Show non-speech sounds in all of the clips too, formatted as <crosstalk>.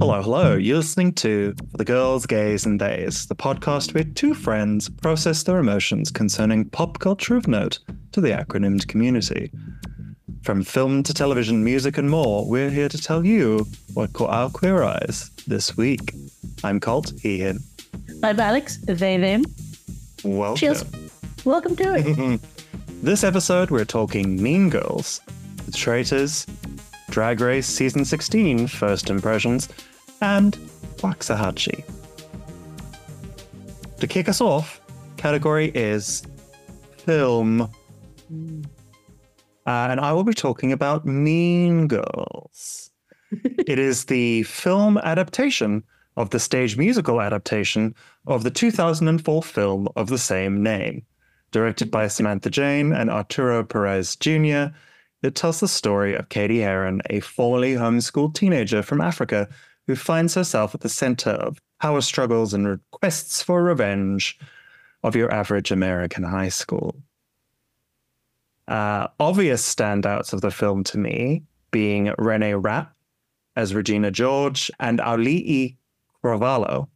Hello, hello. You're listening to For The Girls, Gays, and Theys, the podcast where two friends process their emotions concerning pop culture of note to the acronymed community. From film to television, music, and more, we're here to tell you what caught our queer eyes this week. I'm Colt, he, him. I'm Alex, they, them. Welcome. Cheers. Welcome to it. <laughs> This episode, we're talking Mean Girls, The Traitors, Drag Race Season 16 First Impressions, and Waxahatchee. To kick us off, category is film. Uh, and I will be talking about Mean Girls. <laughs> it is the film adaptation of the stage musical adaptation of the 2004 film of the same name. Directed by Samantha Jayne and Arturo Perez Jr., it tells the story of Cady Heron, a formerly homeschooled teenager from Africa who finds herself at the center of power struggles and requests for revenge of your average American high school. Uh, obvious standouts of the film to me being Renee Rapp as Regina George and Auli'i Cravalho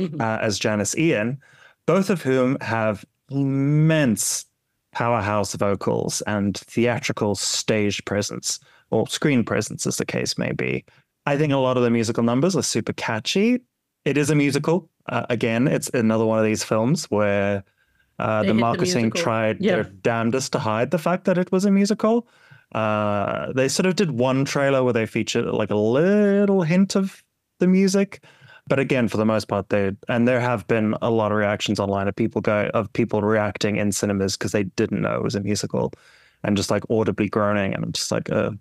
Mhm. uh, as Janis Ian, both of whom have immense powerhouse vocals and theatrical stage presence or screen presence, as the case may be. I think a lot of the musical numbers are super catchy. It is a musical. Uh, again, it's another one of these films where uh, the hit the marketing tried their damnedest to hide the fact that it was a musical. Uh, they sort of did one trailer where they featured like a little hint of the music, but again, for the most part, they and there have been a lot of reactions online of people go of people reacting in cinemas because they didn't know it was a musical, and just like audibly groaning, and I'm just like, uh,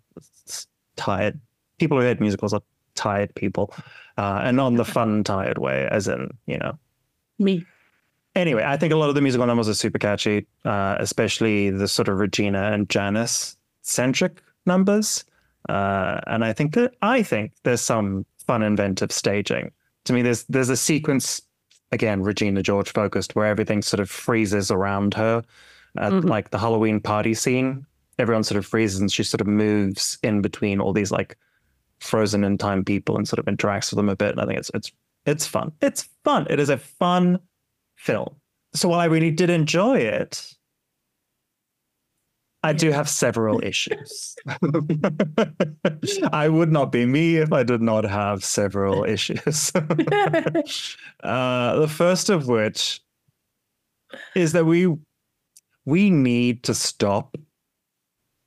tired. People who hate musicals are tired people, uh, and on the fun tired way, as in you know Me. anyway, I think a lot of the musical numbers are super catchy, uh, especially the sort of Regina and Janis centric numbers. Uh, and I think that I think there's some fun, inventive staging. To me, there's there's a sequence again, Regina George focused, where everything sort of freezes around her, at Mhm. like the Halloween party scene. Everyone sort of freezes, and she sort of moves in between all these like frozen in time people and sort of interacts with them a bit. And I think it's it's it's fun. It's fun. It is a fun film. So while I really did enjoy it, I do have several issues. <laughs> I would not be me if I did not have several <laughs> issues. <laughs> uh, the first of which is that we we need to stop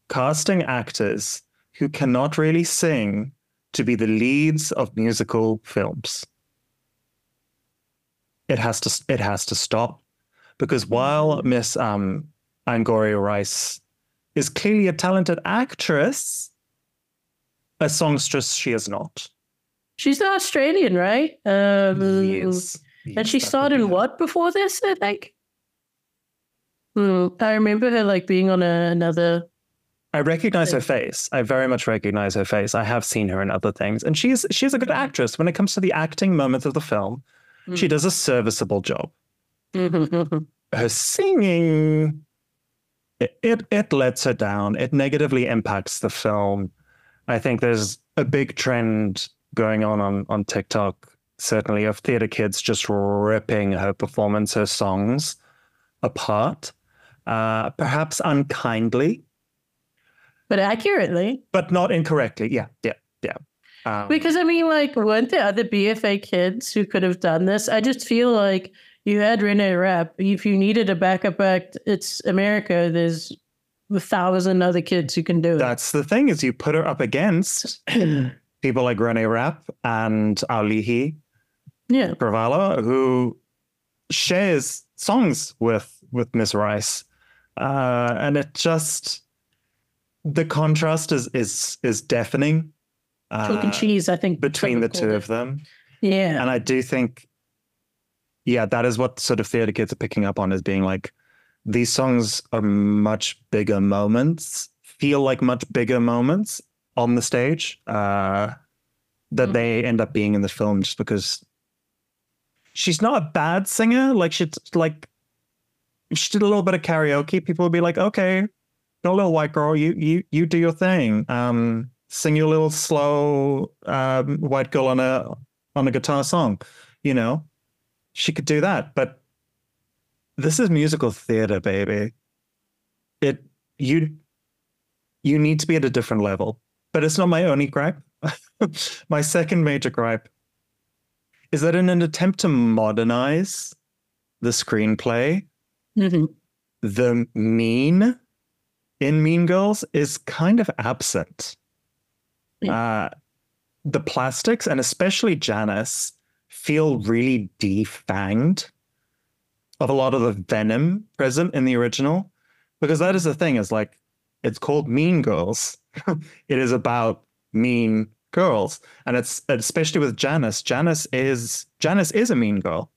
casting actors who cannot really sing to be the leads of musical films. It has to it has to stop because while Miss um, Angourie Rice is clearly a talented actress, a songstress she is not. She's an Australian, right? Um, Yes. And she starred in what before this, I think? Hmm. I remember her like being on a, another. I recognize her face. I very much recognize her face. I have seen her in other things, and she's she's a good actress. When it comes to the acting moments of the film, she Mm. does a serviceable job. <laughs> Her singing, it, it it lets her down. It negatively impacts the film. I think there's a big trend going on on on TikTok, certainly of theater kids just ripping her performance, her songs apart, uh, perhaps unkindly. but accurately. but not incorrectly. Yeah, yeah, yeah. Um, Because I mean, like, weren't there other BFA kids who could have done this? I just feel like you had Renee Rapp. If you needed a backup act, it's America. There's a thousand other kids who can do it. that's the thing is you put her up against <clears throat> people like Renee Rapp and Auli'i yeah. Cravalho, who shares songs with with Miss Rice, uh, and it just the contrast is is is deafening Chalk uh, and cheese, I think. between the two called of them. Yeah. And I do think, yeah, that is what sort of theater kids are picking up on is being like, these songs are much bigger moments, feel like much bigger moments on the stage uh, that Mhm. they end up being in the film just because she's not a bad singer. Like, she, like, she did a little bit of karaoke, people would be like, okay, a little white girl, you you you do your thing. Um, sing your little slow um, white girl on a on a guitar song, you know. She could do that, but this is musical theater, baby. It you you need to be at a different level. But it's not my only gripe. <laughs> my second major gripe is that in an attempt to modernize the screenplay, Mhm. the mean in Mean Girls is kind of absent. Uh, the plastics and especially Janis feel really defanged of a lot of the venom present in the original because that is the thing is like it's called Mean Girls. <laughs> it is about mean girls and it's especially with Janis Janis is Janis is a mean girl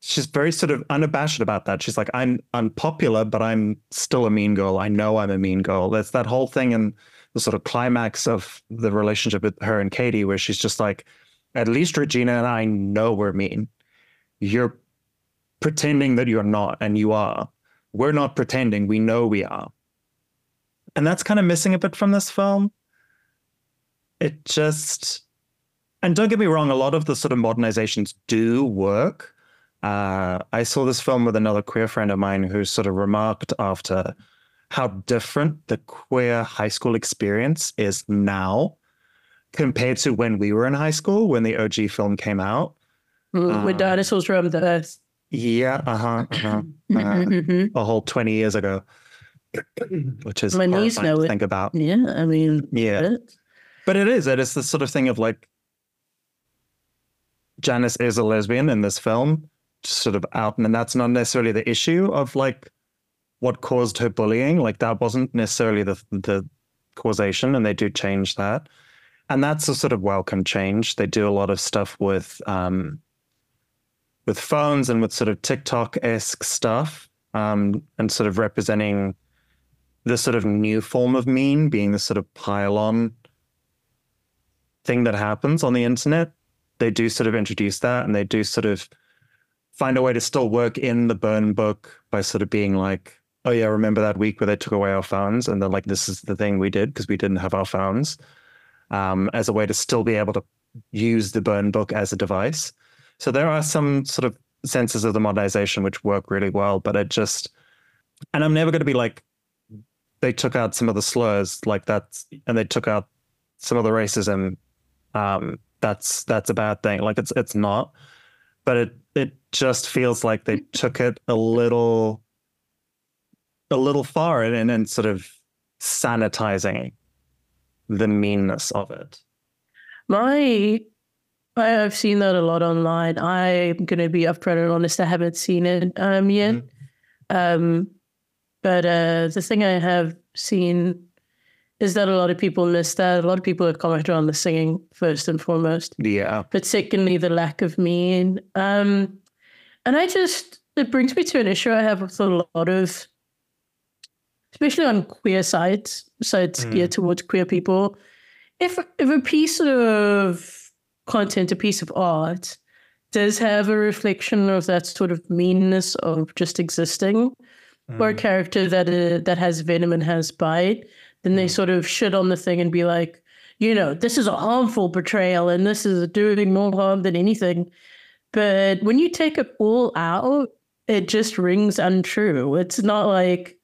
she's very sort of unabashed about that. She's like, I'm unpopular, but I'm still a mean girl. I know I'm a mean girl. There's that whole thing in the sort of climax of the relationship with her and Katie, where she's just like, at least Regina and I know we're mean. You're pretending that you're not, and you are. We're not pretending. We know we are. And that's kind of missing a bit from this film. It just, and don't get me wrong, a lot of the sort of modernizations do work uh, I saw this film with another queer friend of mine who sort of remarked after how different the queer high school experience is now compared to when we were in high school when the OG film came out. Mm, When Uh, dinosaurs roamed the earth. Yeah, <laughs> uh huh, uh-huh. Mhm, mhm. a whole twenty years ago, <clears throat> which is My horrifying know to it. think about. Yeah, I mean, Yeah. it- But it is. It is the sort of thing of like Janis is a lesbian in this film, sort of out, and that's not necessarily the issue of like what caused her bullying. Like that wasn't necessarily the the causation, and they do change that, and that's a sort of welcome change. They do a lot of stuff with um with phones and with sort of TikTok esque stuff, um, and sort of representing the sort of new form of mean being the sort of pile-on thing that happens on the internet. They do sort of introduce that and they do sort of find a way to still work in the burn book by sort of being like, oh yeah, remember that week where they took away our phones? And then like, this is the thing we did because we didn't have our phones um, as a way to still be able to use the burn book as a device. So there are some sort of senses of the modernization which work really well, but it just, and I'm never going to be like, they took out some of the slurs like that, and they took out some of the racism. Um, that's that's a bad thing. Like it's it's not, but it it just feels like they took it a little a little far and and sort of sanitizing the meanness of it. My, I- I've seen that a lot online. I'm going to be upfront and honest. I haven't seen it um, yet. Mhm. Um, but uh, the thing I have seen is that a lot of people miss that. A lot of people have commented on the singing first and foremost, Yeah. Particularly the lack of mean. Um, and I just, it brings me to an issue I have with a lot of, especially on queer sites, sites Mm. geared towards queer people. If, if a piece of content, a piece of art, does have a reflection of that sort of meanness of just existing, or a Mm. character that uh, that has venom and has bite, then they Mm. sort of shit on the thing and be like, you know, this is a harmful portrayal and this is doing more harm than anything. But when you take it all out, it just rings untrue. It's not like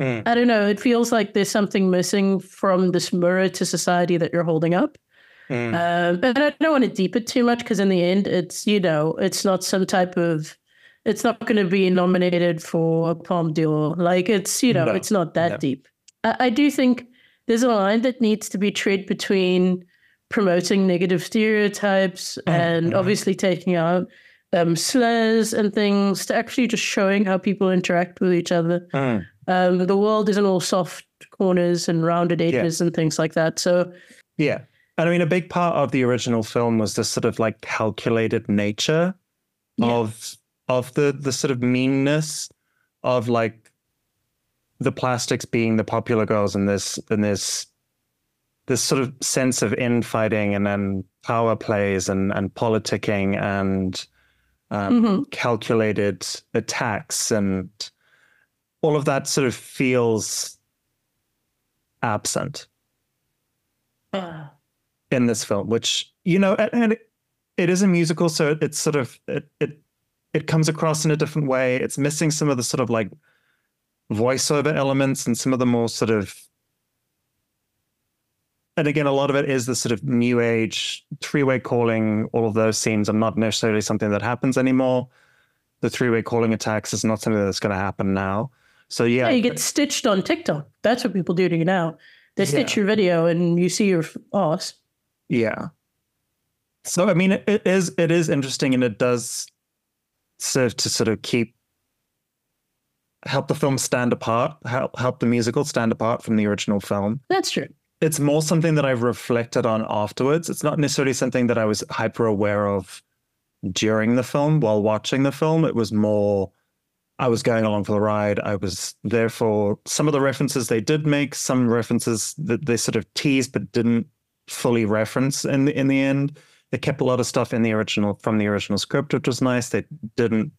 Mm. I don't know. It feels like there's something missing from this mirror to society that you're holding up. Mm. Um, but I don't want to deep it too much because in the end, it's you know, it's not some type of, it's not going to be nominated for a Palme d'Or. Like it's you know, No, it's not that no. deep. I, I do think there's a line that needs to be tread between promoting negative stereotypes and mhm. obviously taking out um, slurs and things to actually just showing how people interact with each other. Mm. Um, the world isn't all soft corners and rounded edges and things like that. So Yeah. And I mean, a big part of the original film was this sort of like calculated nature Yeah. of of the the sort of meanness of like the plastics being the popular girls and this and this this sort of sense of infighting and then power plays and and politicking and um, mhm. calculated attacks and all of that sort of feels absent Ah. in this film, which you know, and, and it, it is a musical, so it's sort of it, it it comes across in a different way. It's missing some of the sort of like voiceover elements and some of the more sort of and again, a lot of it is the sort of new age three-way calling. All of those scenes are not necessarily something that happens anymore. The three-way calling attacks is not something that's going to happen now. So yeah, Yeah, you get stitched on TikTok. That's what people do to you now. They stitch your video and you see your ass. Yeah. So I mean, it, it is it is interesting, and it does serve to sort of keep help the film stand apart, help help the musical stand apart from the original film. That's true. It's more something that I've reflected on afterwards. It's not necessarily something that I was hyper aware of during the film while watching the film. It was more I was going along for the ride. I was there for some of the references they did make, some references that they sort of teased but didn't fully reference in the in the end. They kept a lot of stuff in the original from the original script, which was nice. They didn't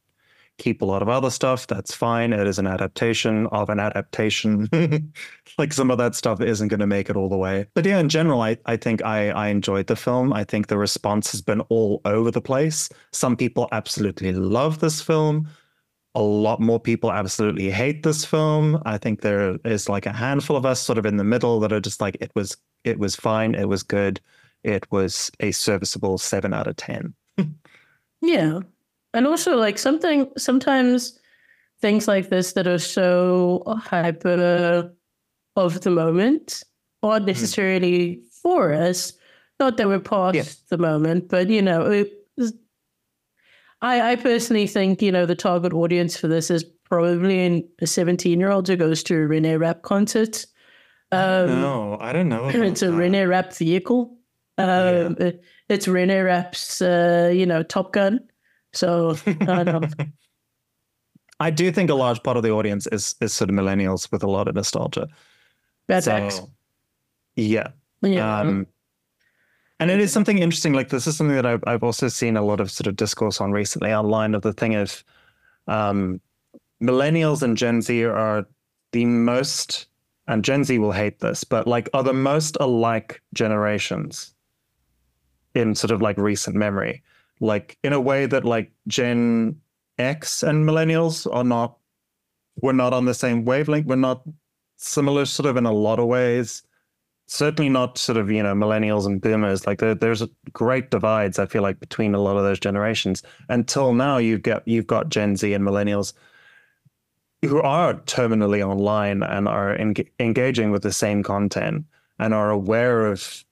keep a lot of other stuff. That's fine. It is an adaptation of an adaptation. <laughs> like some of that stuff isn't going to make it all the way. But yeah, in general, I, I think I, I enjoyed the film. I think the response has been all over the place. Some people absolutely love this film. A lot more people absolutely hate this film. I think there is like a handful of us sort of in the middle that are just like, it was it was fine, it was good, it was a serviceable seven out of ten. Yeah. And also like something sometimes things like this that are so hyper of the moment aren't mm-hmm. necessarily for us. Not that we're past Yeah. the moment, but you know, it, I I personally think, you know, the target audience for this is probably in a 17 year old who goes to a Renee Rapp concert. Um, no, I don't know. it's a Renee Rapp vehicle. Um, it- it's Renee Rapp's, uh, you know, Top Gun. So I don't know. <laughs> I do think a large part of the audience is is sort of millennials with a lot of nostalgia. Bad So. Yeah. Yeah. Um, and it is something interesting. Like this is something that I've I've also seen a lot of sort of discourse on recently online of the thing of um, millennials and Gen Z are the most, and Gen Z will hate this, but like are the most alike generations in sort of like recent memory. Like in a way that like Gen X and millennials are not, we're not on the same wavelength. We're not similar sort of in a lot of ways certainly not sort of you know millennials and boomers. Like there, there's great divides i feel like between a lot of those generations. Until now you've got you've got gen z and millennials who are terminally online and are en- engaging with the same content and are aware of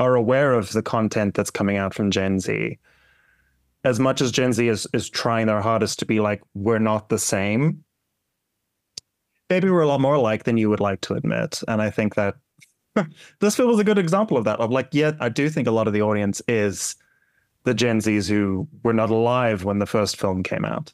are aware of the content that's coming out from gen z. As much as gen z is is trying their hardest to be like we're not the same maybe we're a lot more alike than you would like to admit. And i think that <laughs> this film was a good example of that. Of like, yeah, I do think a lot of the audience is the Gen Zs who were not alive when the first film came out.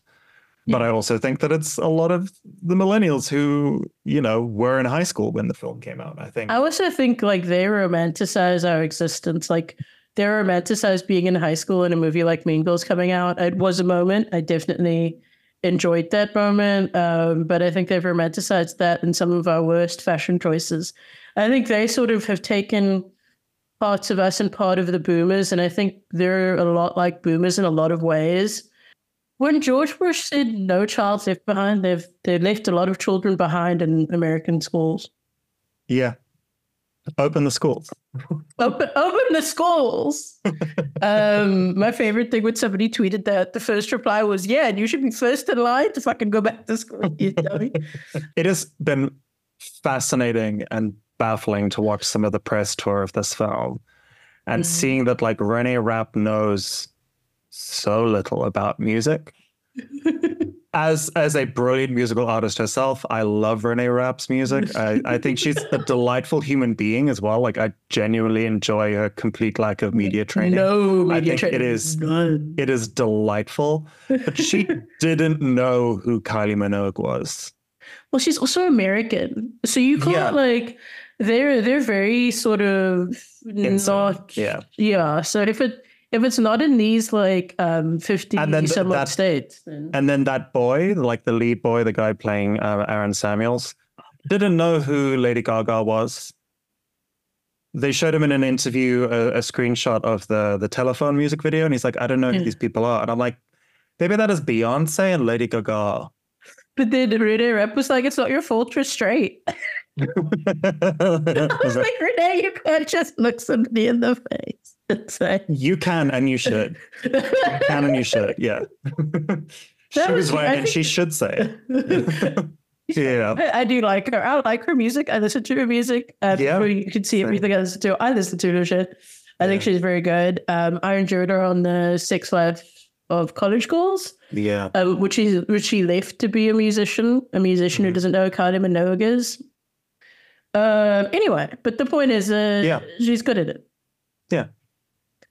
But I also think that it's a lot of the millennials who, you know, were in high school when the film came out. I think. I also think like they romanticize our existence. Like they romanticize being in high school in a movie like Mean Girls coming out. It was a moment. I definitely enjoyed that moment. Um, but I think they've romanticized that in some of our worst fashion choices. I think they sort of have taken parts of us and part of the boomers, and I think they're a lot like boomers in a lot of ways. When George Bush said no child left behind, they've they left a lot of children behind in American schools. yeah. Open the schools. Open, open the schools. <laughs> um, my favorite thing when somebody tweeted that the first reply was, "Yeah, and you should be first in line to fucking go back to school." You dummy. <laughs> It has been fascinating and baffling to watch some of the press tour of this film and Mhm. seeing that like Renee Rapp knows so little about music. <laughs> as as a brilliant musical artist herself, I love Renee Rapp's music. I, I think she's a <laughs> delightful human being as well. Like I genuinely enjoy her complete lack of media training. No I think it training. is- None. It is delightful. But she <laughs> didn't know who Kylie Minogue was. Well, she's also American, so you can't Yeah. like they're they're very sort of not yeah. yeah. So if it if it's not in these like um 50 And then some that- states, then And then that boy, like the lead boy, the guy playing uh, Aaron Samuels, didn't know who Lady Gaga was. They showed him in an interview a, a screenshot of the the telephone music video, and he's like, "I don't know who Yeah. these people are." And I'm like, "Maybe that is Beyonce and Lady Gaga." but then Renee Rapp was like, it's not your fault, you're straight. <laughs> <laughs> I was like, Renee, you can't just look somebody in the face and say you can and you should. You can and you should. Yeah. <laughs> she That was was- right, and she should say it. <laughs> yeah. I, I do like her. I like her music. I listen to her music. Um, Yeah, you can see same. everything I listen to. I listen to her shit. I think Yeah. she's very good. Um, I enjoyed her on the Sex Lives of College Girls, Yeah. uh, which she which she left to be a musician, a musician who Mhm. doesn't know Kylie Minogue is. Um, anyway, but the point is, uh, Yeah. she's good at it. Yeah.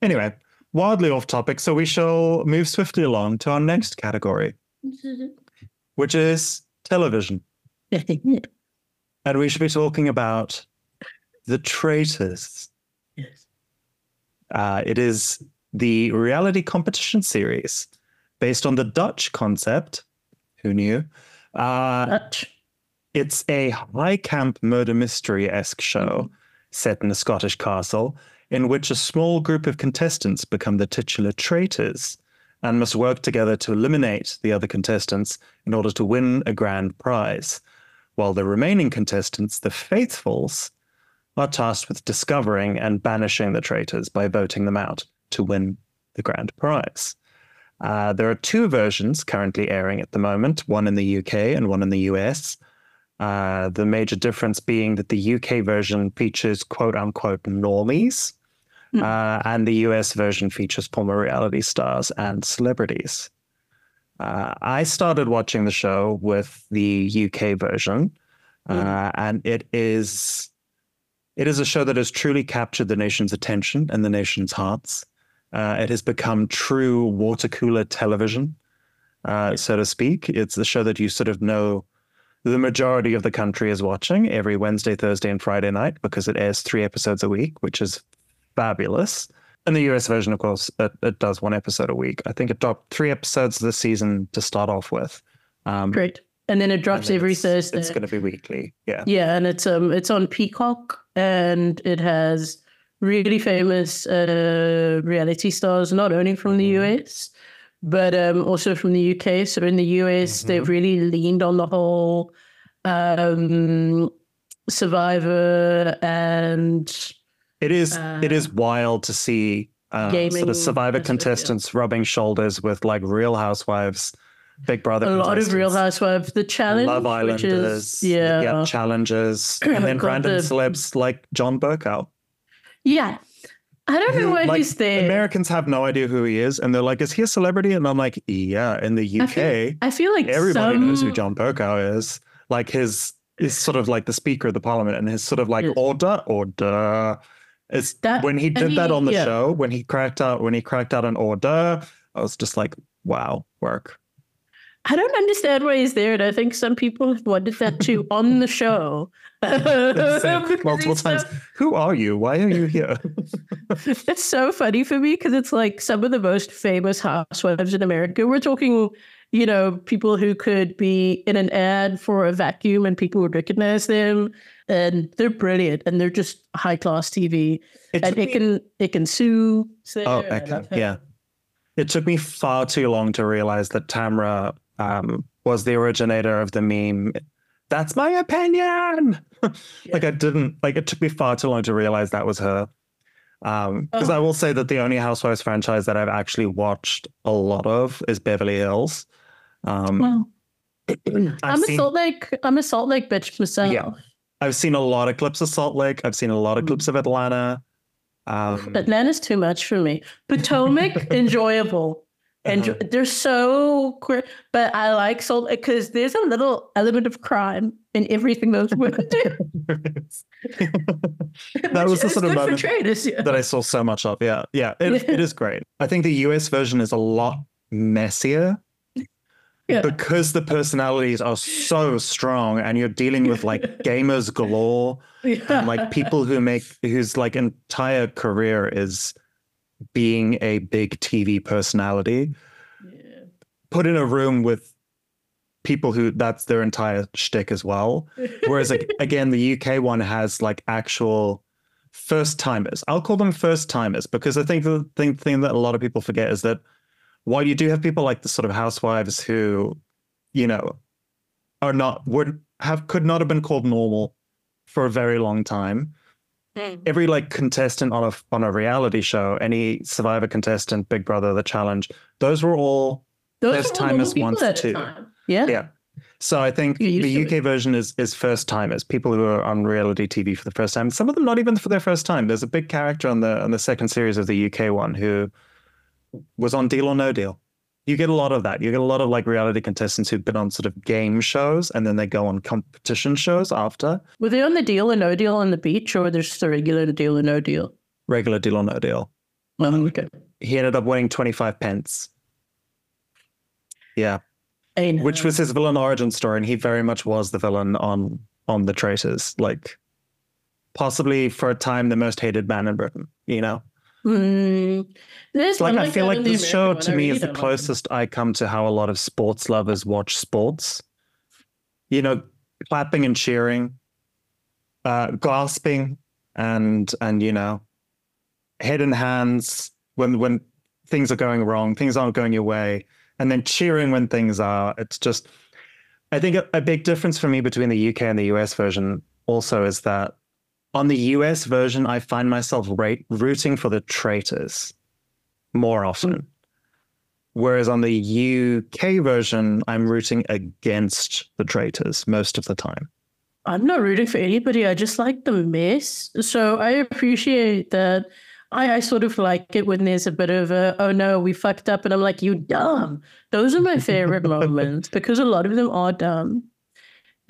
Anyway, wildly off topic, so we shall move swiftly along to our next category, which is television. <laughs> And we should be talking about The Traitors. yes. Uh, it is the reality competition series based on the Dutch concept. Who knew? Uh, Dutch. It's a high camp murder mystery esque show set in a Scottish castle in which a small group of contestants become the titular traitors and must work together to eliminate the other contestants in order to win a grand prize, while the remaining contestants, the faithfuls, are tasked with discovering and banishing the traitors by voting them out to win the grand prize. Uh, there are two versions currently airing at the moment, one in the UK and one in the US. Uh, the major difference being that the UK version features quote unquote normies, Hmm. uh, and the US version features former reality stars and celebrities. Uh, I started watching the show with the UK version, uh, and it is it is a show that has truly captured the nation's attention and the nation's hearts. Uh, it has become true water cooler television, uh, so to speak. It's the show that you sort of know the majority of the country is watching every Wednesday, Thursday, and Friday night because it airs three episodes a week, which is fabulous. And the US version, of course, it, it does one episode a week. I think it dropped three episodes this season to start off with. Um, Great. And then it drops every it's, Thursday. It's going to be weekly. Yeah. Yeah, and it's um it's on Peacock and it has really famous uh, reality stars, not only from the Mhm. US, but um also from the UK. So in the US, Mhm. they've really leaned on the whole um Survivor and It is it is Uh, wild to see uh, sort of Survivor stuff, yeah. contestants rubbing shoulders with like Real Housewives, Big Brother, a lot of Real Housewives. The challenge, Love which Islanders, is yeah, challenges, and <clears throat> then random the- celebs like John Bercow. yeah. I don't know why like, he's there. Americans have no idea who he is, and they're like, "Is he a celebrity?" And I'm like, "Yeah." In the I UK, feel- I feel like everybody some, knows who John Bercow is. Like his is sort of like the Speaker of the Parliament, and his sort of like Yes. order, order. It's That- when he did that on the yeah. show when he cracked out when he cracked out an order. I was just like, "Wow, work." I don't understand why he's there, and I think some people have wanted that too on the show. <laughs> Multiple times. Who are you? Why are you here? <laughs> it's so funny for me because it's like some of the most famous housewives in America. We're talking, you know, people who could be in an ad for a vacuum and people would recognize them, and they're brilliant and they're just high class TV. It and it can it can sue. Oh, okay. Yeah. It took me far too long to realize that Tamra um, was the originator of the meme. That's my opinion. <laughs> Like I didn't like it took me far too long to realize that was her. Um, because Oh. I will say that the only Housewives franchise that I've actually watched a lot of is Beverly Hills. Um, Well, <clears throat> I've I'm a Salt Lake. I'm a Salt Lake bitch myself. Yeah. I've seen a lot of clips of Salt Lake. I've seen a lot of Mm. clips of Atlanta. Um, Atlanta's too much for me. Potomac, <laughs> enjoyable. And Uh-huh. they're so queer. But I like Salt because there's a little element of crime in everything those women do. <laughs> that was the sort of is good for moment traders. Yeah. that I saw so much of. Yeah, yeah, it, it is great. I think the US version is a lot messier Yeah. because the personalities are so strong, and you're dealing with like <laughs> gamers galore, Yeah. and, like people who make whose like entire career is being a big TV personality, Yeah. put in a room with people who that's their entire shtick as well. Whereas like, <laughs> again, the UK one has like actual first timers. I'll call them first timers because I think the thing, thing that a lot of people forget is that while you do have people like the sort of housewives who, you know, are not would have could not have been called normal for a very long time. Mm. Every like contestant on a on a reality show, any Survivor contestant, Big Brother, The Challenge, those were all Those First were timers once too. time. Yeah. Yeah. So I think the to UK version is is first timers, people who are on reality TV for the first time. Some of them not even for their first time. There's a big character on the on the second series of the UK one who was on Deal or No Deal. You get a lot of that. You get a lot of like reality contestants who've been on sort of game shows and then they go on competition shows after Were they on the deal or no deal on the beach, or there's just a regular deal or no deal? regular Deal or No Deal. Oh, okay. He ended up winning 25 pence. Yeah. Which was his villain origin story, and he very much was the villain on on the Traitors. Like, possibly for a time, the most hated man in Britain. You know, Mm, it's like I feel like this show to me really is the don't like him. closest I come to how a lot of sports lovers watch sports. You know, clapping and cheering, uh, gasping, and and you know, head in hands when when things are going wrong, things aren't going your way, and then cheering when things are. It's just, I think a, a big difference for me between the UK and the US version also is that on the US version, I find myself rate, rooting for the traitors more often. Whereas on the UK version, I'm rooting against the traitors most of the time. I'm not rooting for anybody. I just like the mess. So I appreciate that. I, I sort of like it when there's a bit of a, oh no, we fucked up. And I'm like, you dumb. Those are my favorite <laughs> moments because a lot of them are dumb.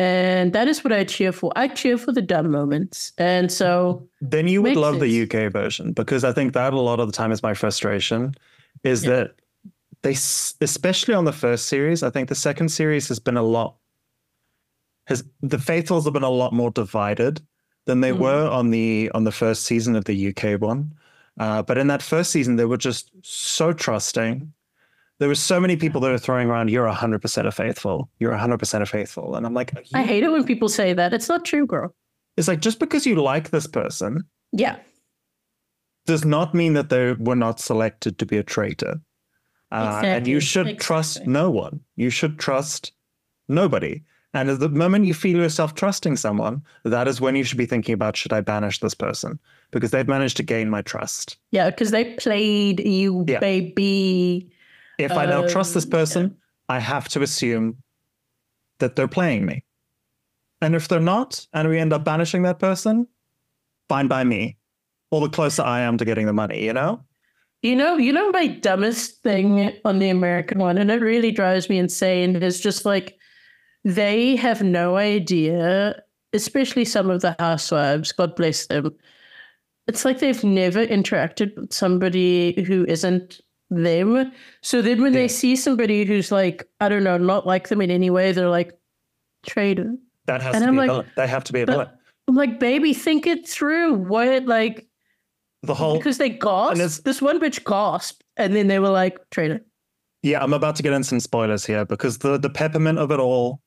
And that is what I cheer for. I cheer for the dumb moments. And so, Then you would love the. UK version because I think that a lot of the time is my frustration is Yeah. that they, especially on the first series, I think the second series has been a lot, has the faithfuls have been a lot more divided than they Mhm. were on the on the first season of the UK one. Uh, but in that first season, they were just so trusting. There were so many people that are throwing around, "You're 100 percent a faithful. You're 100 percent a faithful," and I'm like, I hate it when people say that. It's not true, girl. it's like just because you like this person Yeah. does not mean that they were not selected to be a traitor. Uh, And you Exactly, should trust no one. You should trust nobody. And at the moment you feel yourself trusting someone, that is when you should be thinking about should I banish this person? Because they've managed to gain my trust. Yeah. Because they played you, Yeah. baby. If I now trust this Um, yeah. person, I have to assume that they're playing me. And if they're not, and we end up banishing that person, fine by me. All the closer I am to getting the money, you know? You know, you know my dumbest thing on the American one, and it really drives me insane, is just like they have no idea, especially some of the housewives, God bless them. It's like they've never interacted with somebody who isn't them. So then when Yeah. they see somebody who's like, I don't know, not like them in any way, they're like, traitor. That has And to I'm be like, a villain. They have to be a villain. I'm like, baby, think it through. What like The whole because they gasped. This one bitch gasped, and then they were like, traitor. Yeah, I'm about to get in some spoilers here because the the peppermint of it all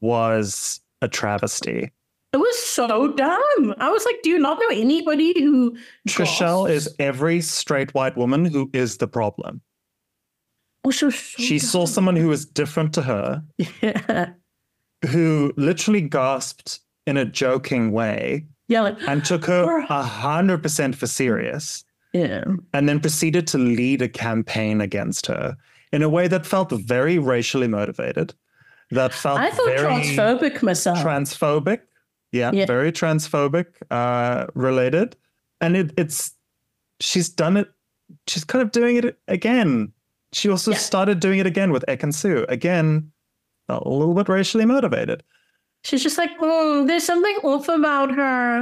was a travesty. It was so dumb. I was like, do you not know anybody who Trishelle is every straight white woman who is the problem. Oh, she, so She saw someone who was different to her, Yeah. who literally gasped in a joking way Yeah, like and took her a hundred percent for serious, yeah. and then proceeded to lead a campaign against her in a way that felt very racially motivated. That felt I thought very transphobic myself. transphobic. Yeah, Yeah. very transphobic uh, related. And it, it's she's done it. She's kind of doing it again. She also Yeah. started doing it again with Ekin-Su. Again, a little bit racially motivated. She's just like, oh, there's something off about her.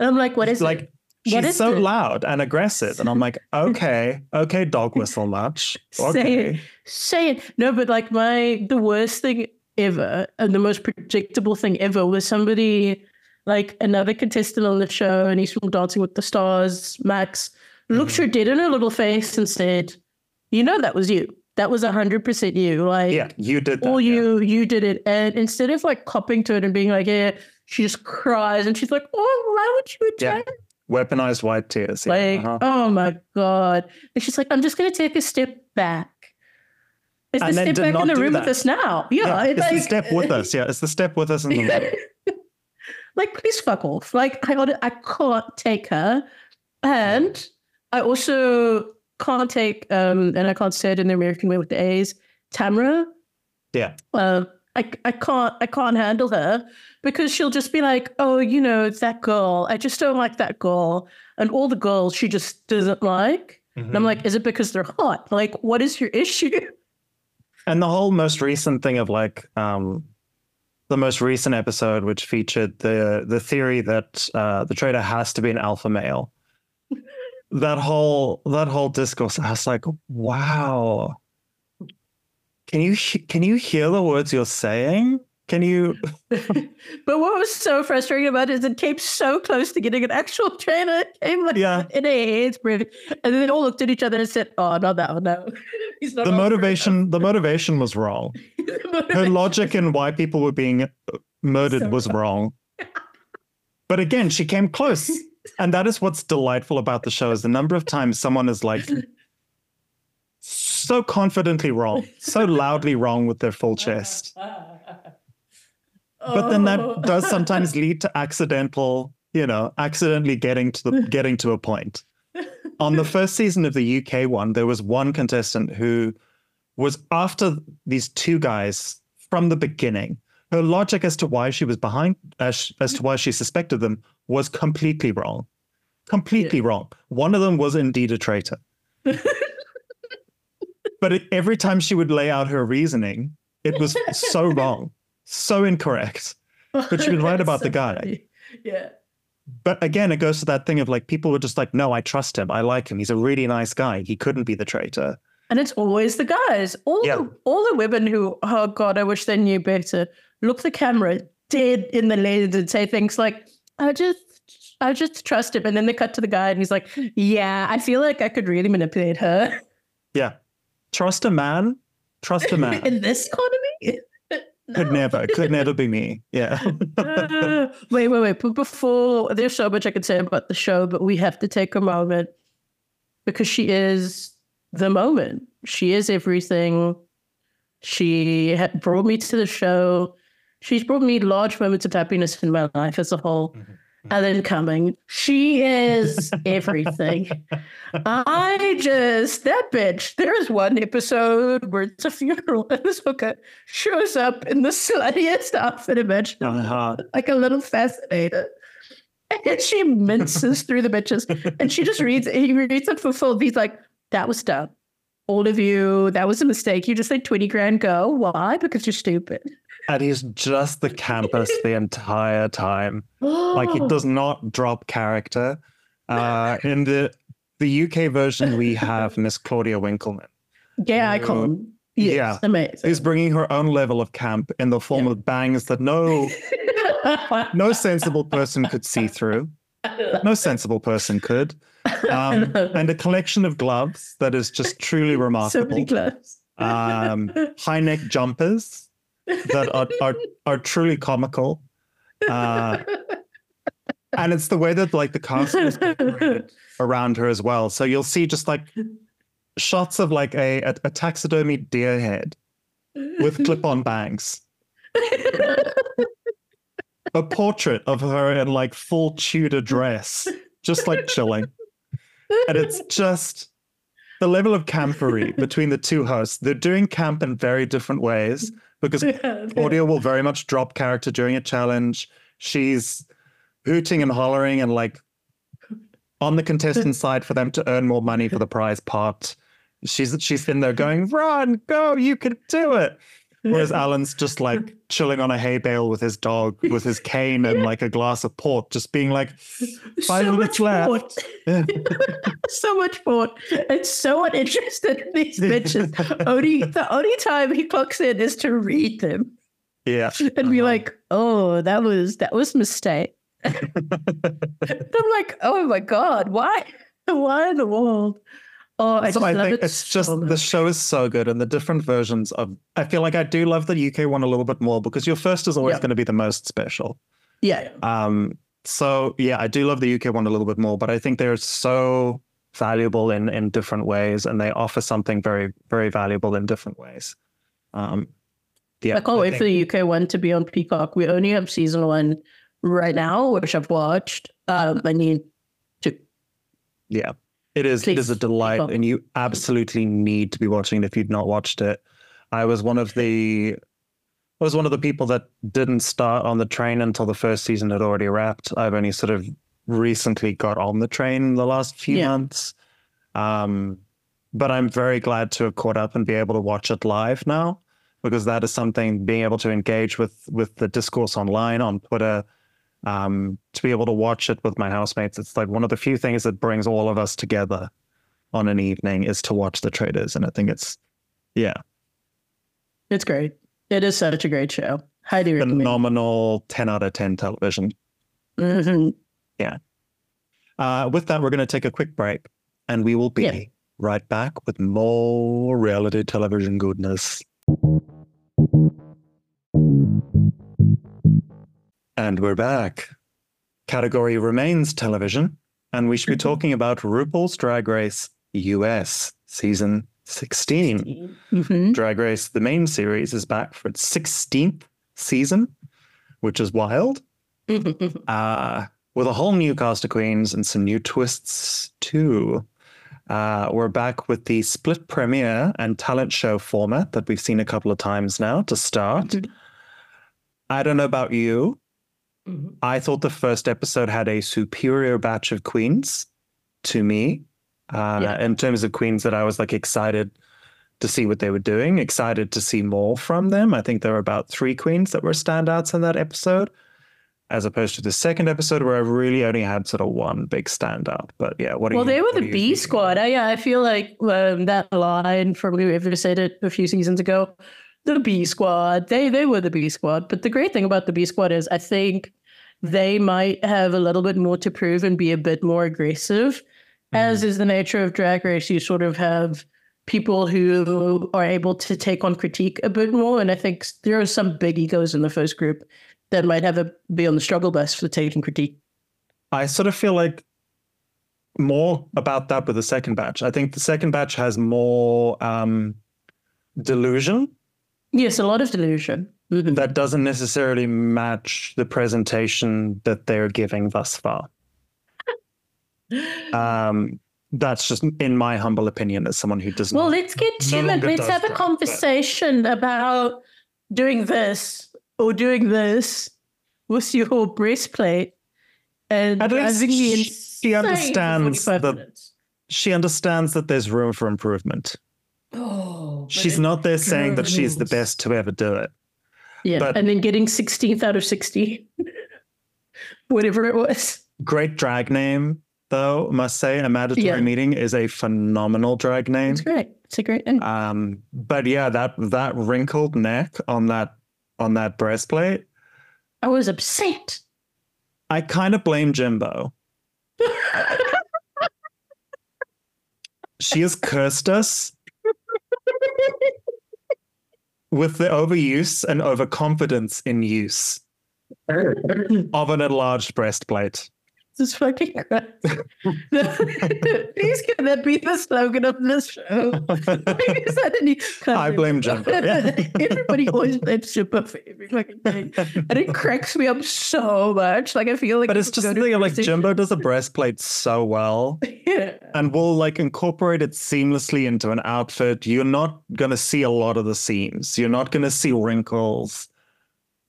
And I'm like, what is like it? she's is so it? loud and aggressive, and I'm like, <laughs> okay, okay, dog whistle much. Say Okay. it. Say it. No, but like my the worst thing ever and the most predictable thing ever was somebody like another contestant on the show and he's from Dancing with the Stars, Max, looked her dead in her little face and said, "You know that was you. That was hundred percent you. Like, Yeah, you did that. all yeah. you, you did it." And instead of like copping to it and being like, "Yeah," she just cries and she's like, "Oh, why would you Yeah. attack?" Weaponized white tears. Yeah. Like, uh-huh. oh my god! And she's like, "I'm just gonna take a step back." It's the step back in the room that. with us now. Yeah, Yeah, it's it's the step with us. Yeah, it's the step with us in the middle. <laughs> like please fuck off like i oughta- i can't take her and i also can't take um and i can't say it in the american way with the a's Tamra. Yeah. uh, I, I can't I can't handle her because she'll just be like, oh, you know, it's that girl. I just don't like that girl, and all the girls she just doesn't like. And Mm-hmm. I'm like, is it because they're hot? Like, what is your issue? And the whole most recent thing of like um the most recent episode which featured the the theory that uh the traitor has to be an alpha male. <laughs> that whole that whole discourse, I was like, wow. Can you can you hear the words you're saying? Can you <laughs> but what was so frustrating about it is it came so close to getting an actual trainer. It came like Yeah. in a hairspray. And then they all looked at each other and said, Oh, not that one, no. <laughs> He's not the up for it." motivation the motivation was wrong. <laughs> Her logic in why people were being uh, murdered So was wrong. But again, she came close. And that is what's delightful about the show is the number of times someone is like so confidently wrong, so loudly wrong with their full chest. But then Oh. that does <laughs> sometimes lead to accidental, you know, accidentally getting to the <laughs> getting to a point. On the <laughs> first season of the UK one, there was one contestant who was after these two guys from the beginning. Her logic as to why she was behind, as, as to why she suspected them, was completely wrong. Completely wrong. One of them was indeed a traitor. but it, every time she would lay out her reasoning, it was so wrong, so incorrect. <laughs> But she was right That's about the guy. funny. Yeah. But again, it goes to that thing of like people were just like, no, I trust him. I like him. He's a really nice guy. He couldn't be the traitor. And it's always the guys. All Yeah. the all the women who, oh God, I wish they knew better, look the camera dead in the lens and say things like, I just I just trust him. And then they cut to the guy and he's like, Yeah, I feel like I could really manipulate her Yeah. Trust a man. Trust a <laughs> man. in this economy. Could never, could never be me. Yeah. Uh, <laughs> wait, wait, wait. But before there's so much I could say about the show, but we have to take a moment because she is the moment. She is everything. She had brought me to the show. She's brought me large moments of happiness in my life as a whole. And then coming, she is everything. I just that bitch. There is one episode where it's a funeral and this hooker shows up in the sluttiest outfit imaginable uh-huh. like a little fascinator. And she minces through the bitches and she just reads he reads it for full. He's like, that was dumb. All of you, that was a mistake. You just let 20 grand go. Why? Because you're stupid. And he's just the campus the entire time. Like he <gasps> does not drop character. Uh, in the the UK version, we have Miss Claudia Winkleman, Gay icon. Yes, Yeah. Amazing. who's bringing her own level of camp in the form of bangs that no no sensible person could see through. No sensible person could. <laughs> Um, and a collection of gloves that is just truly remarkable. so many gloves. Um, <laughs> high neck jumpers that are, are, are truly comical. Uh, and it's the way that like the cast is <laughs> around her as well. So you'll see just like shots of like a, a, a taxidermy deer head with clip-on bangs. A portrait of her in like full Tudor dress, just like chilling. And it's just the level of campery between the two hosts. They're doing camp in very different ways because <laughs> audio will very much drop character during a challenge. She's hooting and hollering and like on the contestant <laughs> side for them to earn more money for the prize pot. She's she's in there going, run, go, you can do it. Whereas Alan's just like chilling on a hay bale with his dog, with his cane and like a glass of port, just being like, five so minutes much left. port. <laughs> so much port. And so uninterested in these bitches. only the only time he clocks in is to read them yeah. and be Uh-huh. like, "Oh, that was that was a mistake." <laughs> <laughs> I'm like, "Oh my god, why? Why in the world? Oh, I so just I love think it it's just so the show is so good and the different versions of I feel like I do love the UK one a little bit more because your first is always Yeah. going to be the most special. yeah. Um so yeah, I do love the UK one a little bit more, but I think they're so valuable in in different ways and they offer something very very valuable in different ways. Um yeah. I can't wait think- for the UK one to be on Peacock. We only have season one right now, which I've watched. Um, I need to. Yeah. It is it is a delight and you absolutely need to be watching it if you'd not watched it. I was one of the I was one of the people that didn't start on the train until the first season had already wrapped. I've only sort of recently got on the train in the last few Yeah. months. Um but I'm very glad to have caught up and be able to watch it live now because that is something being able to engage with with the discourse online on Twitter um, to be able to watch it with my housemates. It's like one of the few things that brings all of us together on an evening is to watch the Traitors. And I think it's, yeah, It's great. It is such a great show. Highly recommend. phenomenal 10 out of 10 television. Mhm. Uh, with that, we're going to take a quick break and we will be Yeah. right back with more reality television goodness. And we're back. Category remains television, and we should be talking about RuPaul's Drag Race US season 16. Mhm. Drag Race, the main series, is back for its 16th season, which is wild. <laughs> Uh, with a whole new cast of queens and some new twists, too. Uh, we're back with the split premiere and talent show format that we've seen a couple of times now to start. Mhm. I don't know about you. Mhm. I thought the first episode had a superior batch of queens to me. Uh, Yeah. In terms of queens that I was like excited to see what they were doing, excited to see more from them. I think there were about three queens that were standouts in that episode, as opposed to the second episode where I really only had sort of one big standout. But yeah, what? Are Well, you, they were the B squad. I, yeah, I feel like um, that line from whoever said it a few seasons ago, the B squad. They they were the B squad. But the great thing about the B squad is I think they might have a little bit more to prove and be a bit more aggressive. As is the nature of Drag Race, you sort of have people who are able to take on critique a bit more. And I think there are some big egos in the first group that might have a be on the struggle bus for taking critique. I sort of feel like more about that with the second batch. I think the second batch has more um, delusion Yes, a lot of delusion. Mhm. that doesn't necessarily match the presentation that they're giving thus far. <laughs> Um, that's just in my humble opinion as someone who doesn't. Well, let's get no to it. Let's have a that, conversation about doing this or doing this with your breastplate. And At least me she insane understands that minutes. She understands that there's room for improvement. Oh, She's not there saying that she's the best to ever do it. Yeah, but- and then getting 16th out of 60, <laughs> whatever it was. Great drag name, though, must say. A mandatory Yeah. meeting is a phenomenal drag name. It's great. It's a great name. Um, but yeah, that that wrinkled neck on that on that breastplate, I was upset. I kind of blame Jimbo. <laughs> She has cursed us with the overuse and overconfidence in use <laughs> of an enlarged breastplate. This is fucking crap. <laughs> Please can that be the slogan of this show? Is that any kind I blame Jimbo, yeah. <laughs> Everybody always blames Jimbo for every fucking thing. And it cracks me up so much. Like I feel like But it's just we the go to thing of like Jimbo does a breastplate so well. <laughs> Yeah. and we'll like incorporate it seamlessly into an outfit. You're not going to see a lot of the seams. You're not going to see wrinkles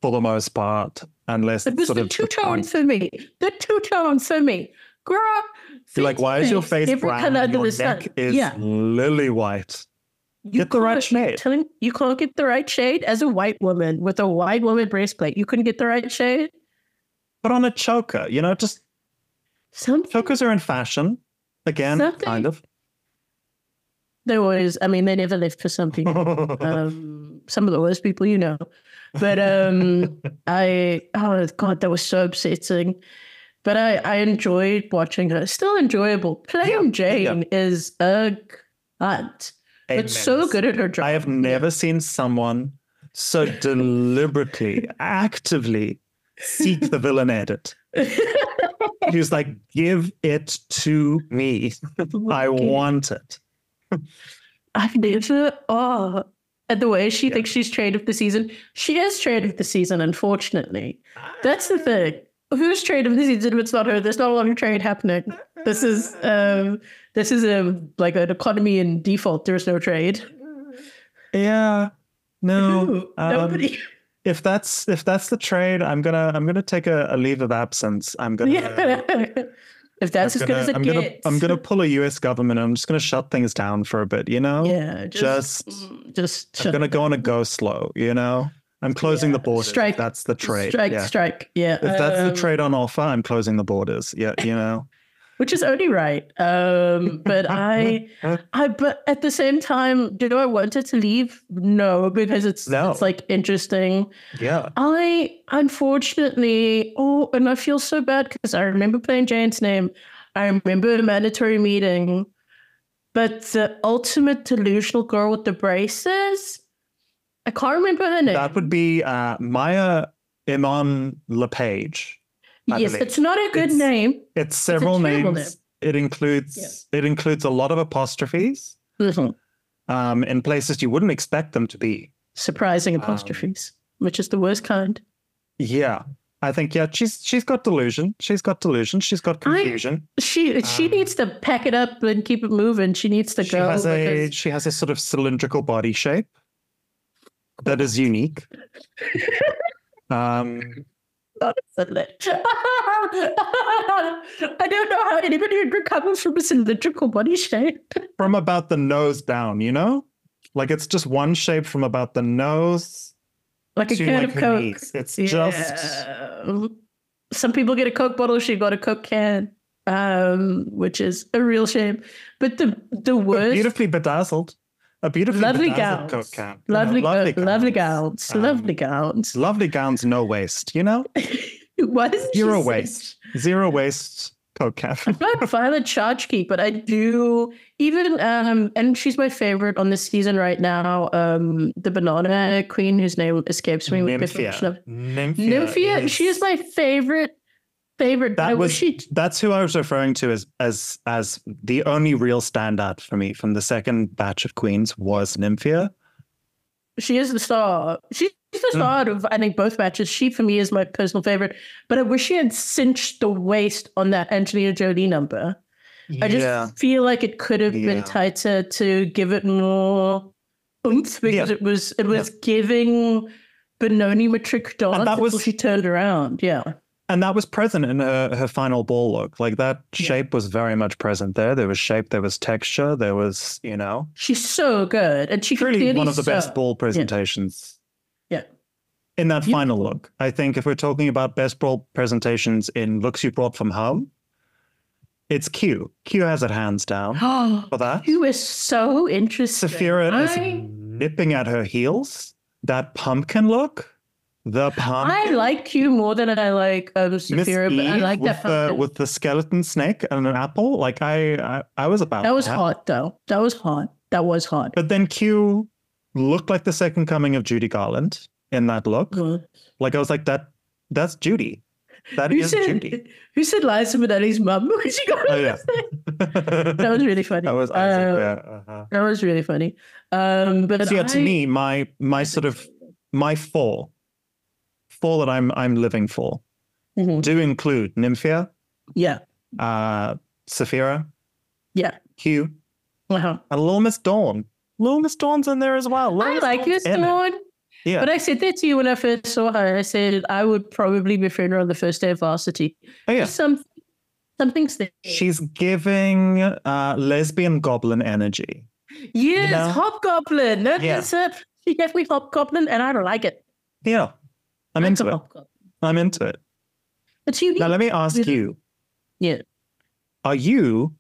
for the most part, unless It was the two tone point. for me. The two tone for me. Girl. You're like, why is your face every brown? under Your the sun. neck is yeah. lily white. You Get the right shade. Telling you can't get the right shade as a white woman with a white woman breastplate. You couldn't get the right shade. Put on a choker. You know, just Something chokers are in fashion again, Something- kind of. There was, I mean, they never left for some people. <laughs> um, some of the worst people you know. But um, <laughs> I, oh God, that was so upsetting. but I, I enjoyed watching her. Still enjoyable. Plain Yeah, Jane is a cunt, but so good at her job. I have never seen someone so <laughs> deliberately, actively seek the villain edit. He was like, give it to me. I want it. <laughs> I've never. Oh, and the way she thinks she's trade of the season, she is trade of the season. Unfortunately, that's the thing. Who's trade of the season? If it's not her, there's not a lot of trade happening. This is um, this is a like an economy in default. There's no trade. Yeah. No. Ooh, um, nobody. if that's if that's the trade, I'm gonna I'm gonna take a, a leave of absence. I'm gonna <laughs> Yeah. If that's I'm as gonna, as it I'm gonna. I'm gonna pull a US government. I'm just gonna shut things down for a bit. You know. Yeah, just Just- mm, just I'm gonna go on a go slow. You know. I'm closing the borders. Strike. That's the trade. Strike, yeah. strike. Yeah, If that's the um, trade on offer, I'm closing the borders. Yeah, you know. Which is only right. Um, but I, <laughs> I, but at the same time, do I want it to leave? No, because it's No. it's like interesting. Yeah. I unfortunately, oh, and I feel so bad because I remember Plain Jane's name. I remember Amanda Tori Meating, but the ultimate delusional girl with the braces. I can't remember her name. That would be uh, Mhi'ya Iman Le'Paige. I yes, believe. it's not a good It's- name. It's several terrible names. It includes it includes a lot of apostrophes Mhm. um, in places you wouldn't expect them to be. Surprising Um, apostrophes, which is the worst kind. Yeah, I think yeah, she's she's got delusion. She's got delusion. She's got I- confusion. She she Um, needs to pack it up and keep it moving. She needs to she go. has a she has a sort of cylindrical body shape that is unique. <laughs> um, Honestly. <laughs> I don't know how anybody would recover from a cylindrical body shape. from about the nose down, you know, like it's just one shape from about the nose Like a to can like of Coke. knees. It's just Some people get a Coke bottle, she got a Coke can, um, which is a real shame. But the the worst beautifully bedazzled. A beautiful lovely bedazzled gowns. Coke can. you know, Lovely, lovely, lovely gowns. gowns. Um, lovely gowns. Lovely gowns, no waste, you know? <laughs> Why does Zero waste. Zero waste Coke can. I'm not Violet Chachki, but I do even um and she's my favorite on this season right now. Um the banana queen whose name escapes me with Nymphia. Nymphia. Nymphia. Nymphia, she is my favorite favorite. I That was she that's who I was referring to as as as the only real standout for me from the second batch of queens was Nymphia. she is the star. She's the Mm. star of I think both matches. She for me is my personal favorite. But I wish she had cinched the waist on that Angelina Jolie number. I just feel like it could have Yeah. been tighter to give it more oomph because Yeah. it was it was giving Benoni matric that until she turned around. Yeah. And that was present in her, her final ball look. Like that Yeah. shape was very much present there. There was shape, there was texture, there was, you know, She's so good. And she truly one of the best ball presentations. Yeah. In that final look. I think if we're talking about best ball presentations in looks you brought from home, it's Q. Q has it hands down <gasps> oh, for that. Who is so interesting. Sapphira is nipping at her heels. That pumpkin look, the pump. I like Q more than I like um, Miss Sapphira, but I like with that. the with the skeleton snake and an apple. Like I, I, I was about that was hot though. That was hot. That was hot. But then Q looked like the second coming of Judy Garland in that look. Mm. Like I was like that. That's Judy. That Who is said Judy. who said Liza Minnelli's mum? <laughs> she got Oh, yeah. that <laughs> that was really funny. That was Isaac. Uh, yeah, uh-huh. That was really funny. Um, but So yeah, to me, my my sort of my four, four that I'm I'm living for Mhm. do include Nymphia, yeah, uh, Sapphira, yeah. Q, Uh-huh. and Little Miss Dawn. Little Miss Dawn's in there as well. Little I Miss like Dawn's this in it. one, Yeah. but I said that to you when I first saw her. I said I would probably befriend her on the first day of varsity. oh, yeah. Some something's there. She's giving uh, lesbian goblin energy. yes, know? hobgoblin. That Yeah. She gave me hobgoblin, and I don't like it. Yeah, I'm into it. hobgoblin. I'm into it. It's unique. Now let me ask Really? you: yeah. Are you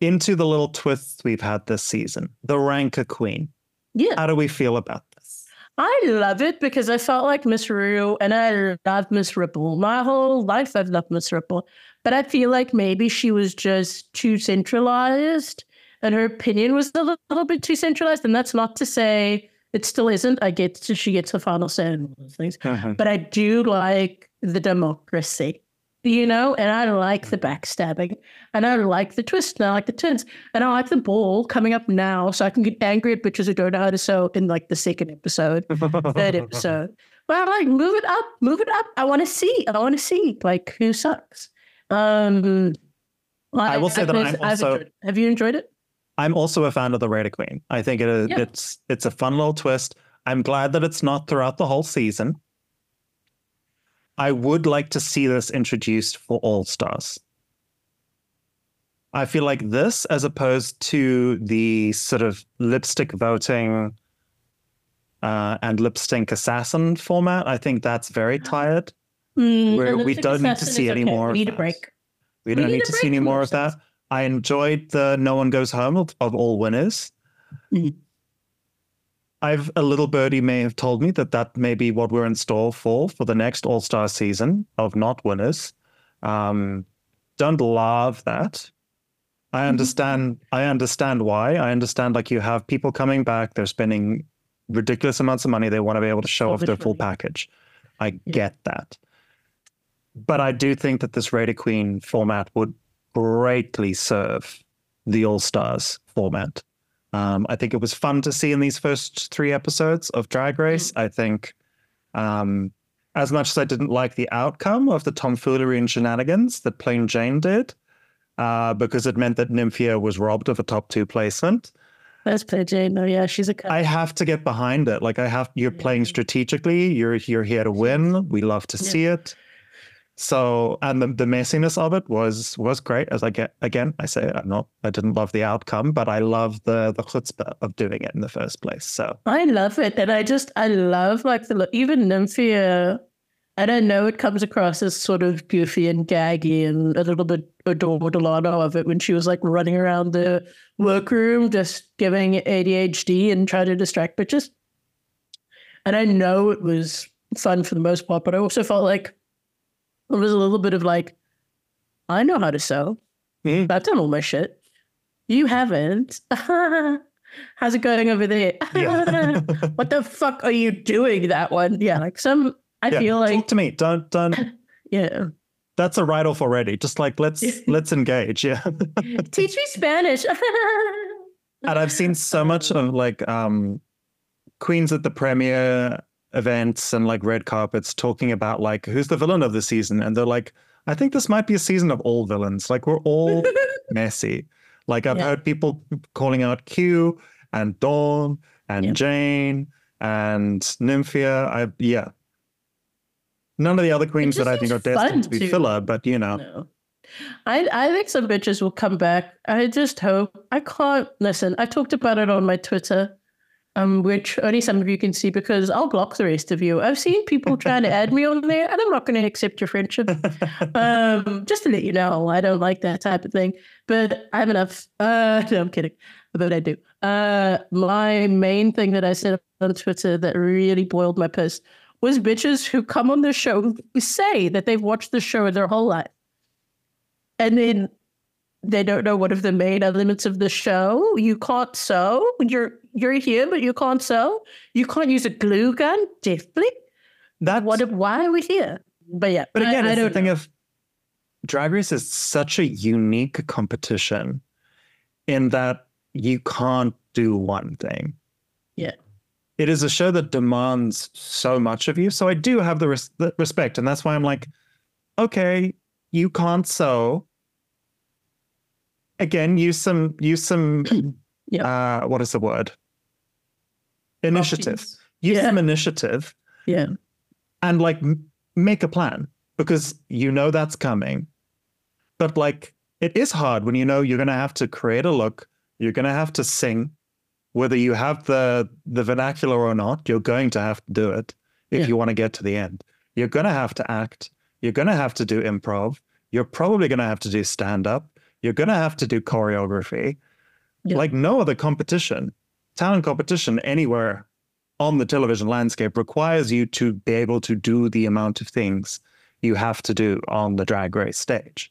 into the little twists we've had this season? The Ranker Queen. Yeah. How do we feel about this? I love it because I felt like Miss Ru and I love Miss RuPaul. My whole life I've loved Miss RuPaul. But I feel like maybe she was just too centralized and her opinion was a little, little bit too centralized. And that's not to say it still isn't. I get to, she gets the final say and all those things. Uh-huh. But I do like the democracy, you know, and I like the backstabbing and I like the twist and I like the turns and I like the ball coming up now so I can get angry at bitches who don't know how to sew in like the second episode, third episode. <laughs> Well, like move it up, move it up. I want to see. I want to see like who sucks. Um, I will say that I'm also-. Have you enjoyed it? I'm also a fan of the Raider Queen. I think it is, Yeah. it's it's a fun little twist. I'm glad that it's not throughout the whole season. I would like to see this introduced for All Stars. I feel like this, as opposed to the sort of lipstick voting uh, and lipstick assassin format, I think that's very <gasps> tired. Mm, Where we don't need to see is any more We of need a that. break. We We don't need need to see any more of that. I enjoyed the No One Goes Home of, of all winners. Mhm. I've a little birdie may have told me that that may be what we're in store for for the next All Star season of not winners. Um, don't love that. I Mhm. understand. I understand why. I understand. Like you have people coming back, they're spending ridiculous amounts of money. They want to be able to show off their full package. I Yeah. get that, but I do think that this Raider Queen format would greatly serve the All Stars format. Um, I think it was fun to see in these first three episodes of Drag Race. I think, um, as much as I didn't like the outcome of the tomfoolery and shenanigans that Plain Jane did, uh, because it meant that Nymphia was robbed of a top two placement, That's Plain Jane. Oh yeah, she's a cut. I have to get behind it. Like I have, you're playing strategically. You're you're here to win. We love to Yeah. see it. So, and the, the messiness of it was was great. As I get again, I say I'm not, I didn't love the outcome, but I love the the chutzpah of doing it in the first place. So, I love it, and I just I love like the. Even Nymphia, I know it comes across as sort of goofy and gaggy and a little bit Adore Delano of it when she was like running around the workroom just giving ADHD and trying to distract bitches. And I know it was fun for the most part, but I also felt like it was a little bit of like, I know how to sew. Mhm. I've done all my shit. You haven't. <laughs> How's it going over there? Yeah. <laughs> what the fuck are you doing? That one, yeah. Like some, I Yeah, feel talk like, to me. Don't don't. <laughs> yeah. That's a write off already. Just like let's let's engage. Yeah. Teach me Spanish. and I've seen so much of like um queens at the premiere events and like red carpets talking about like who's the villain of the season and they're like I think this might be a season of all villains like we're all <laughs> messy like I've Yeah. heard people calling out Q and Dawn and Yeah. Jane and Nymphia I yeah none of the other queens that I think are destined to be filler but you know No. I I think some bitches will come back. I just hope. I can't listen. I talked about it on my Twitter, um, which only some of you can see because I'll block the rest of you. I've seen people trying to add me on there, and I'm not going to accept your friendship. <laughs> um, just to let you know, I don't like that type of thing. But I have enough. <laughs> Uh, no, I'm kidding. But I do. Uh, my main thing that I said on Twitter that really boiled my piss was bitches who come on the show who say that they've watched the show their whole life. And then they don't know one of the main elements of the show. You can't sew. You're you're here, but you can't sew. You can't use a glue gun. Definitely. that's What? Why are we here? But yeah. But again, I, it's the don't thing of Drag Race is such a unique competition in that you can't do one thing. Yeah. It is a show that demands so much of you. So I do have the, res- the respect. And that's why I'm like, okay, you can't sew. Again, use some, use some, <clears throat> uh, what is the word? Initiative. Use Yeah. some initiative Yeah. and like m- make a plan because you know that's coming. But like it is hard when you know you're going to have to create a look, you're going to have to sing, whether you have the the vernacular or not. You're going to have to do it if Yeah. you want to get to the end. You're going to have to act. You're going to have to do improv. You're probably going to have to do stand up. You're going to have to do choreography. Yeah. Like no other competition, talent competition anywhere on the television landscape requires you to be able to do the amount of things you have to do on the drag race stage.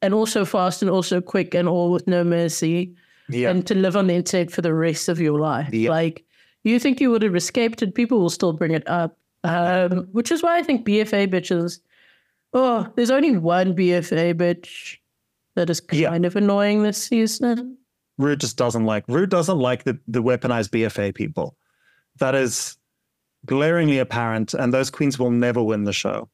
And also fast and also quick and all with no mercy. Yeah. And to live on the internet for the rest of your life. Yeah. Like you think you would have escaped it, people will still bring it up. Um, which is why I think BFA bitches. Oh, there's only one BFA bitch that is Yeah. kind of annoying this season. Rude just doesn't like Rude doesn't like the, the weaponized BFA people. That is glaringly apparent, and those queens will never win the show.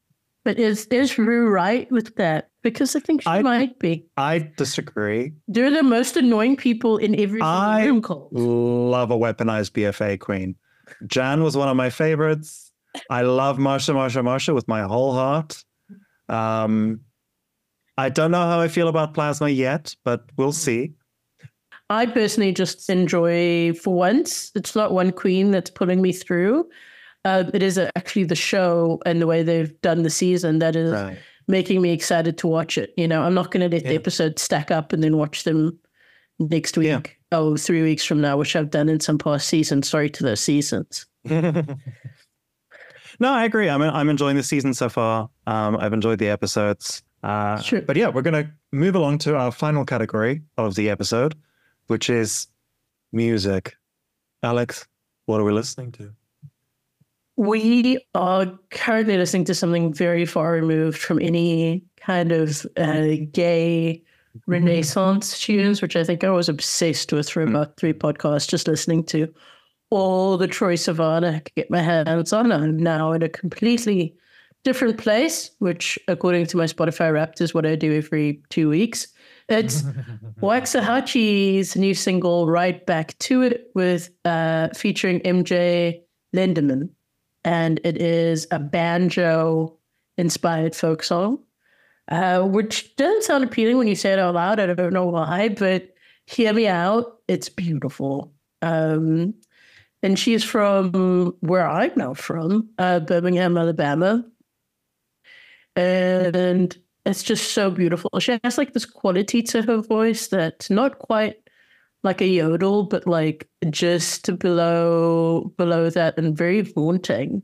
But is is Ru right with that? Because I think she I- might be. I disagree. They're the most annoying people in every I room call. Love a weaponized BFA queen. Jan was one of my favorites. I love Marsha, Marsha, Marsha with my whole heart. Um, I don't know how I feel about Plasma yet, but we'll see. I personally just enjoy, for once, it's not one queen that's pulling me through. Uh, it is actually the show and the way they've done the season that is Right. making me excited to watch it. You know, I'm not going to let the episodes stack up and then watch them next week. Yeah. Oh, three weeks from now, which I've done in some past seasons. Sorry to those seasons. <laughs> no, I agree. I'm I'm enjoying the season so far. Um, I've enjoyed the episodes. Uh, Sure. But yeah, we're gonna move along to our final category of the episode, which is music. Alex, what are we listening to? We are currently listening to something very far removed from any kind of uh, gay <laughs> renaissance tunes, which I think I was obsessed with for about three podcasts, just listening to all the Troye Sivan I could get my hands on. I'm now in a completely different place, which, according to my Spotify Wrapped, is what I do every two weeks. It's <laughs> Waxahatchee's new single, Right Back to It, with uh, featuring MJ Lenderman. And it is a banjo inspired folk song, uh, which doesn't sound appealing when you say it out loud. I don't know why, but hear me out. It's beautiful. Um, and she's from where I'm now from, uh, Birmingham, Alabama. And it's just so beautiful. She has like this quality to her voice that's not quite like a yodel, but like just below below that and very haunting.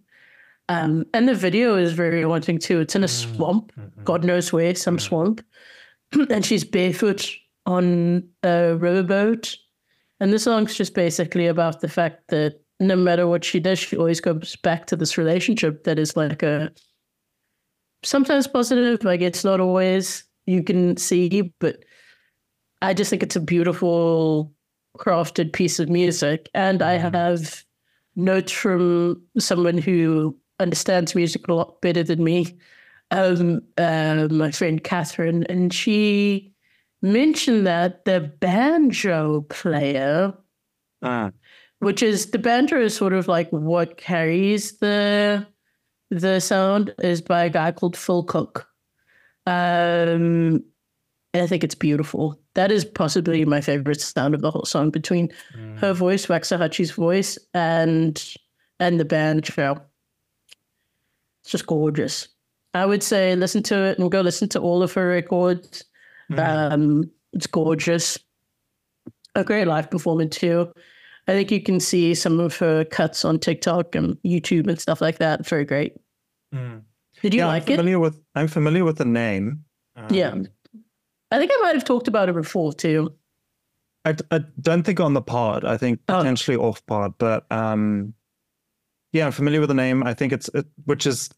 Um, and the video is very haunting too. It's in a mm, swamp, mm-hmm. God knows where, some mm. swamp. <clears throat> and she's barefoot on a riverboat. And the song's just basically about the fact that no matter what she does, she always goes back to this relationship that is like a sometimes positive, like it's not always you can see, but I just think it's a beautiful crafted piece of music. And I have notes from someone who understands music a lot better than me, um, uh, my friend Catherine, and she mentioned that the banjo player Ah, which is the banjo is sort of like what carries the the sound is by a guy called Phil Cook. Um, and I think it's beautiful. That is possibly my favorite sound of the whole song between her voice, Waxahatchee's voice, and and the band banjo. It's just gorgeous. I would say listen to it and go listen to all of her records. Um, it's gorgeous. A great live performance too. I think you can see some of her cuts on TikTok and YouTube and stuff like that. Very great. Did you yeah, like I'm it? familiar with I'm familiar with the name. Yeah. Um, I think I might have talked about it before too. I, I don't think on the pod. I think Oh. potentially off pod, but um, yeah, I'm familiar with the name. I think it's it, which is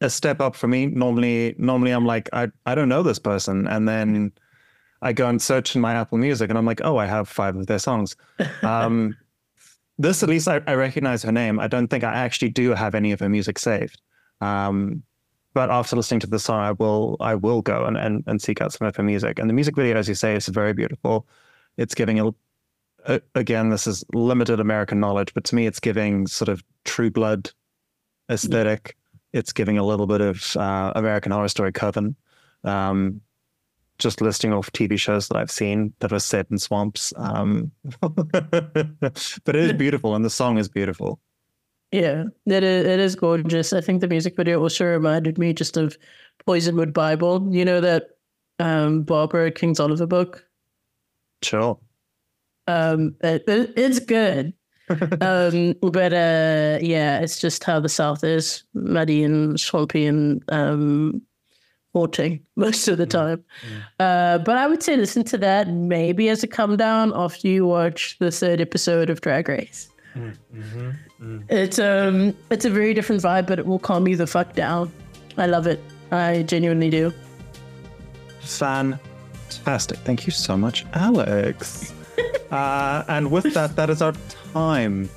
a step up for me. Normally, normally I'm like I I don't know this person, and then I go and search in my Apple Music, and I'm like, oh, I have five of their songs. <laughs> Um, this at least I, I recognize her name. I don't think I actually do have any of her music saved. Um, but after listening to the song, I will I will go and, and, and seek out some of her music. And the music video, as you say, is very beautiful. It's giving a, a again, this is limited American knowledge, but to me, it's giving sort of True Blood aesthetic. It's giving a little bit of uh, American Horror Story Coven. Um, just listing off TV shows that I've seen that are set in swamps. Um, <laughs> but it is beautiful, and the song is beautiful. Yeah, it is, it is gorgeous. I think the music video also reminded me just of Poisonwood Bible. You know that um, Barbara Kingsolver book? Sure. Um, it, it- it's good. <laughs> um, but uh, yeah, it's just how the South is muddy and swampy and um, haunting most of the time. Uh, but I would say listen to that maybe as a come down after you watch the third episode of Drag Race. It's um it's a very different vibe, but it will calm you the fuck down. I love it. I genuinely do. Fantastic. Thank you so much, Alex. <laughs> uh, and with that, that is our time.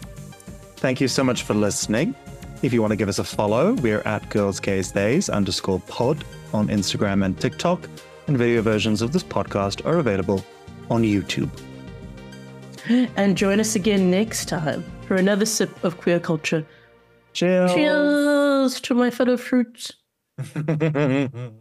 Thank you so much for listening. If you want to give us a follow, we're at Girls Gays Theys underscore pod on Instagram and TikTok, and video versions of this podcast are available on YouTube. And join us again next time for another sip of queer culture. Cheers. Cheers to my fellow fruits. <laughs>